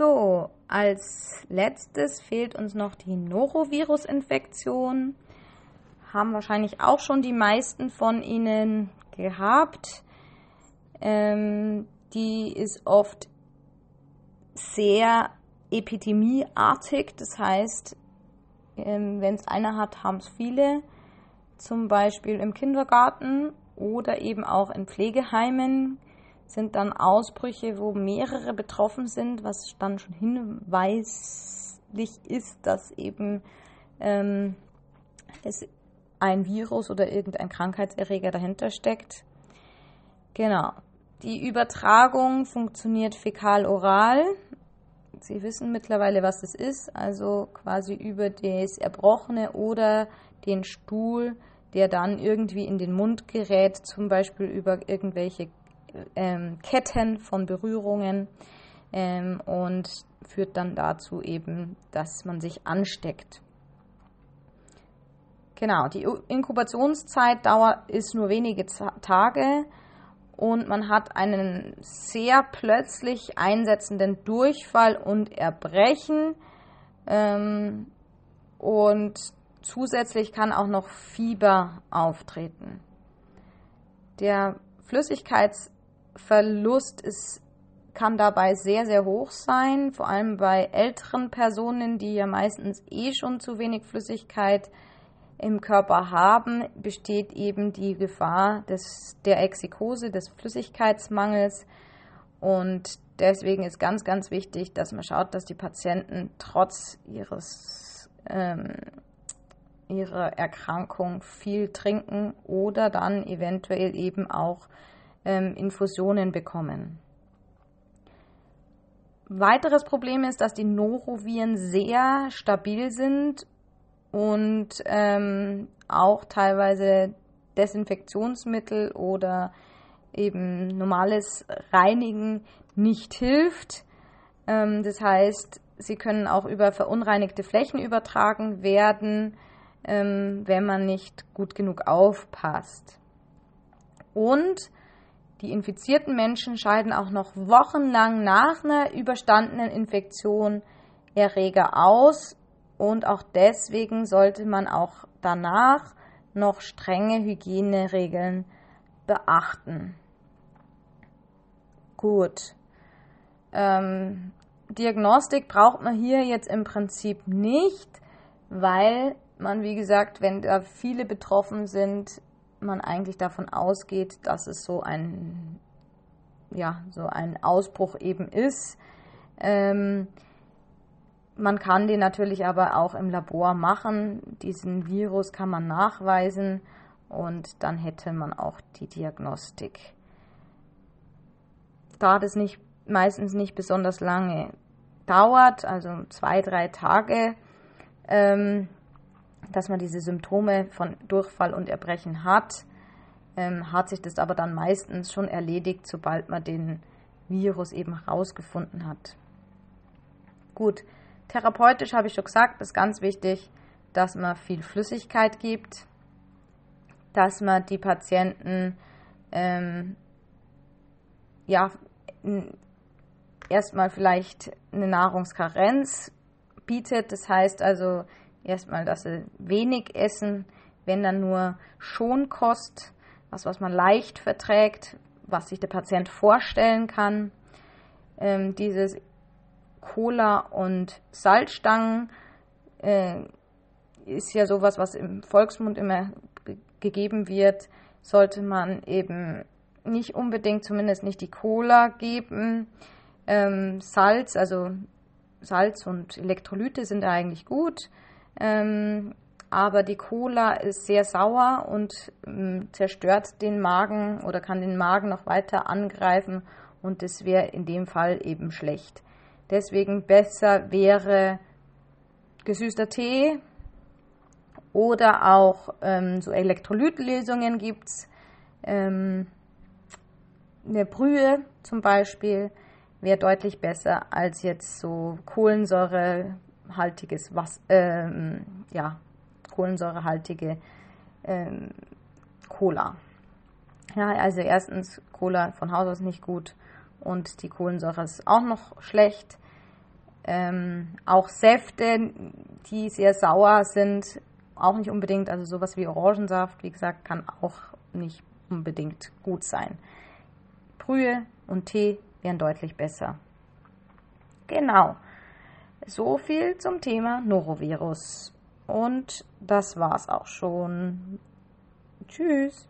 So, als letztes fehlt uns noch die Norovirus-Infektion. Haben wahrscheinlich auch schon die meisten von Ihnen gehabt. Ähm, die ist oft sehr epidemieartig, das heißt, ähm, wenn es einer hat, haben es viele, zum Beispiel im Kindergarten oder eben auch in Pflegeheimen sind dann Ausbrüche, wo mehrere betroffen sind, was dann schon hinweislich ist, dass eben ähm, es ein Virus oder irgendein Krankheitserreger dahinter steckt. Genau. Die Übertragung funktioniert fäkal-oral. Sie wissen mittlerweile, was es ist, also quasi über das Erbrochene oder den Stuhl, der dann irgendwie in den Mund gerät, zum Beispiel über irgendwelche ähm, Ketten von Berührungen ähm, und führt dann dazu eben, dass man sich ansteckt. Genau, die Inkubationszeit dauert ist nur wenige Tage und man hat einen sehr plötzlich einsetzenden Durchfall und Erbrechen ähm, und zusätzlich kann auch noch Fieber auftreten. Der Flüssigkeitsverlust ist, kann dabei sehr, sehr hoch sein, vor allem bei älteren Personen, die ja meistens eh schon zu wenig Flüssigkeit im Körper haben, besteht eben die Gefahr des, der Exikose, des Flüssigkeitsmangels. Und deswegen ist ganz, ganz wichtig, dass man schaut, dass die Patienten trotz ihres, ähm, ihrer Erkrankung viel trinken oder dann eventuell eben auch ähm, Infusionen bekommen. Weiteres Problem ist, dass die Noroviren sehr stabil sind und ähm, auch teilweise Desinfektionsmittel oder eben normales Reinigen nicht hilft. Ähm, das heißt, sie können auch über verunreinigte Flächen übertragen werden, ähm, wenn man nicht gut genug aufpasst. Und die infizierten Menschen scheiden auch noch wochenlang nach einer überstandenen Infektion Erreger aus, und auch deswegen sollte man auch danach noch strenge Hygieneregeln beachten. Gut. Ähm, Diagnostik braucht man hier jetzt im Prinzip nicht, weil man, wie gesagt, wenn da viele betroffen sind, man eigentlich davon ausgeht, dass es so ein, ja, so ein Ausbruch eben ist. Ähm, man kann den natürlich aber auch im Labor machen. Diesen Virus kann man nachweisen und dann hätte man auch die Diagnostik. Da das nicht, meistens nicht besonders lange dauert, also zwei, drei Tage, ähm, dass man diese Symptome von Durchfall und Erbrechen hat, ähm, hat sich das aber dann meistens schon erledigt, sobald man den Virus eben rausgefunden hat. Gut, Therapeutisch habe ich schon gesagt, ist ganz wichtig, dass man viel Flüssigkeit gibt, dass man die Patienten ähm, ja erstmal vielleicht eine Nahrungskarenz bietet. Das heißt also erstmal, dass sie wenig essen, wenn dann nur Schonkost, was, was man leicht verträgt, was sich der Patient vorstellen kann. Ähm, dieses Cola und Salzstangen äh, ist ja sowas, was im Volksmund immer gegeben wird, sollte man eben nicht unbedingt, zumindest nicht die Cola geben. Ähm, Salz, also Salz und Elektrolyte sind eigentlich gut, ähm, aber die Cola ist sehr sauer und ähm, zerstört den Magen oder kann den Magen noch weiter angreifen und das wäre in dem Fall eben schlecht. Deswegen besser wäre gesüßter Tee oder auch ähm, so Elektrolytlösungen gibt es. Ähm, eine Brühe zum Beispiel wäre deutlich besser als jetzt so kohlensäurehaltiges Wasser, ähm, ja, kohlensäurehaltige ähm, Cola. Ja, also erstens Cola von Haus aus nicht gut und die Kohlensäure ist auch noch schlecht. Ähm, auch Säfte, die sehr sauer sind, auch nicht unbedingt. Also sowas wie Orangensaft, wie gesagt, kann auch nicht unbedingt gut sein. Brühe und Tee wären deutlich besser. Genau. So viel zum Thema Norovirus. Und das war's auch schon. Tschüss.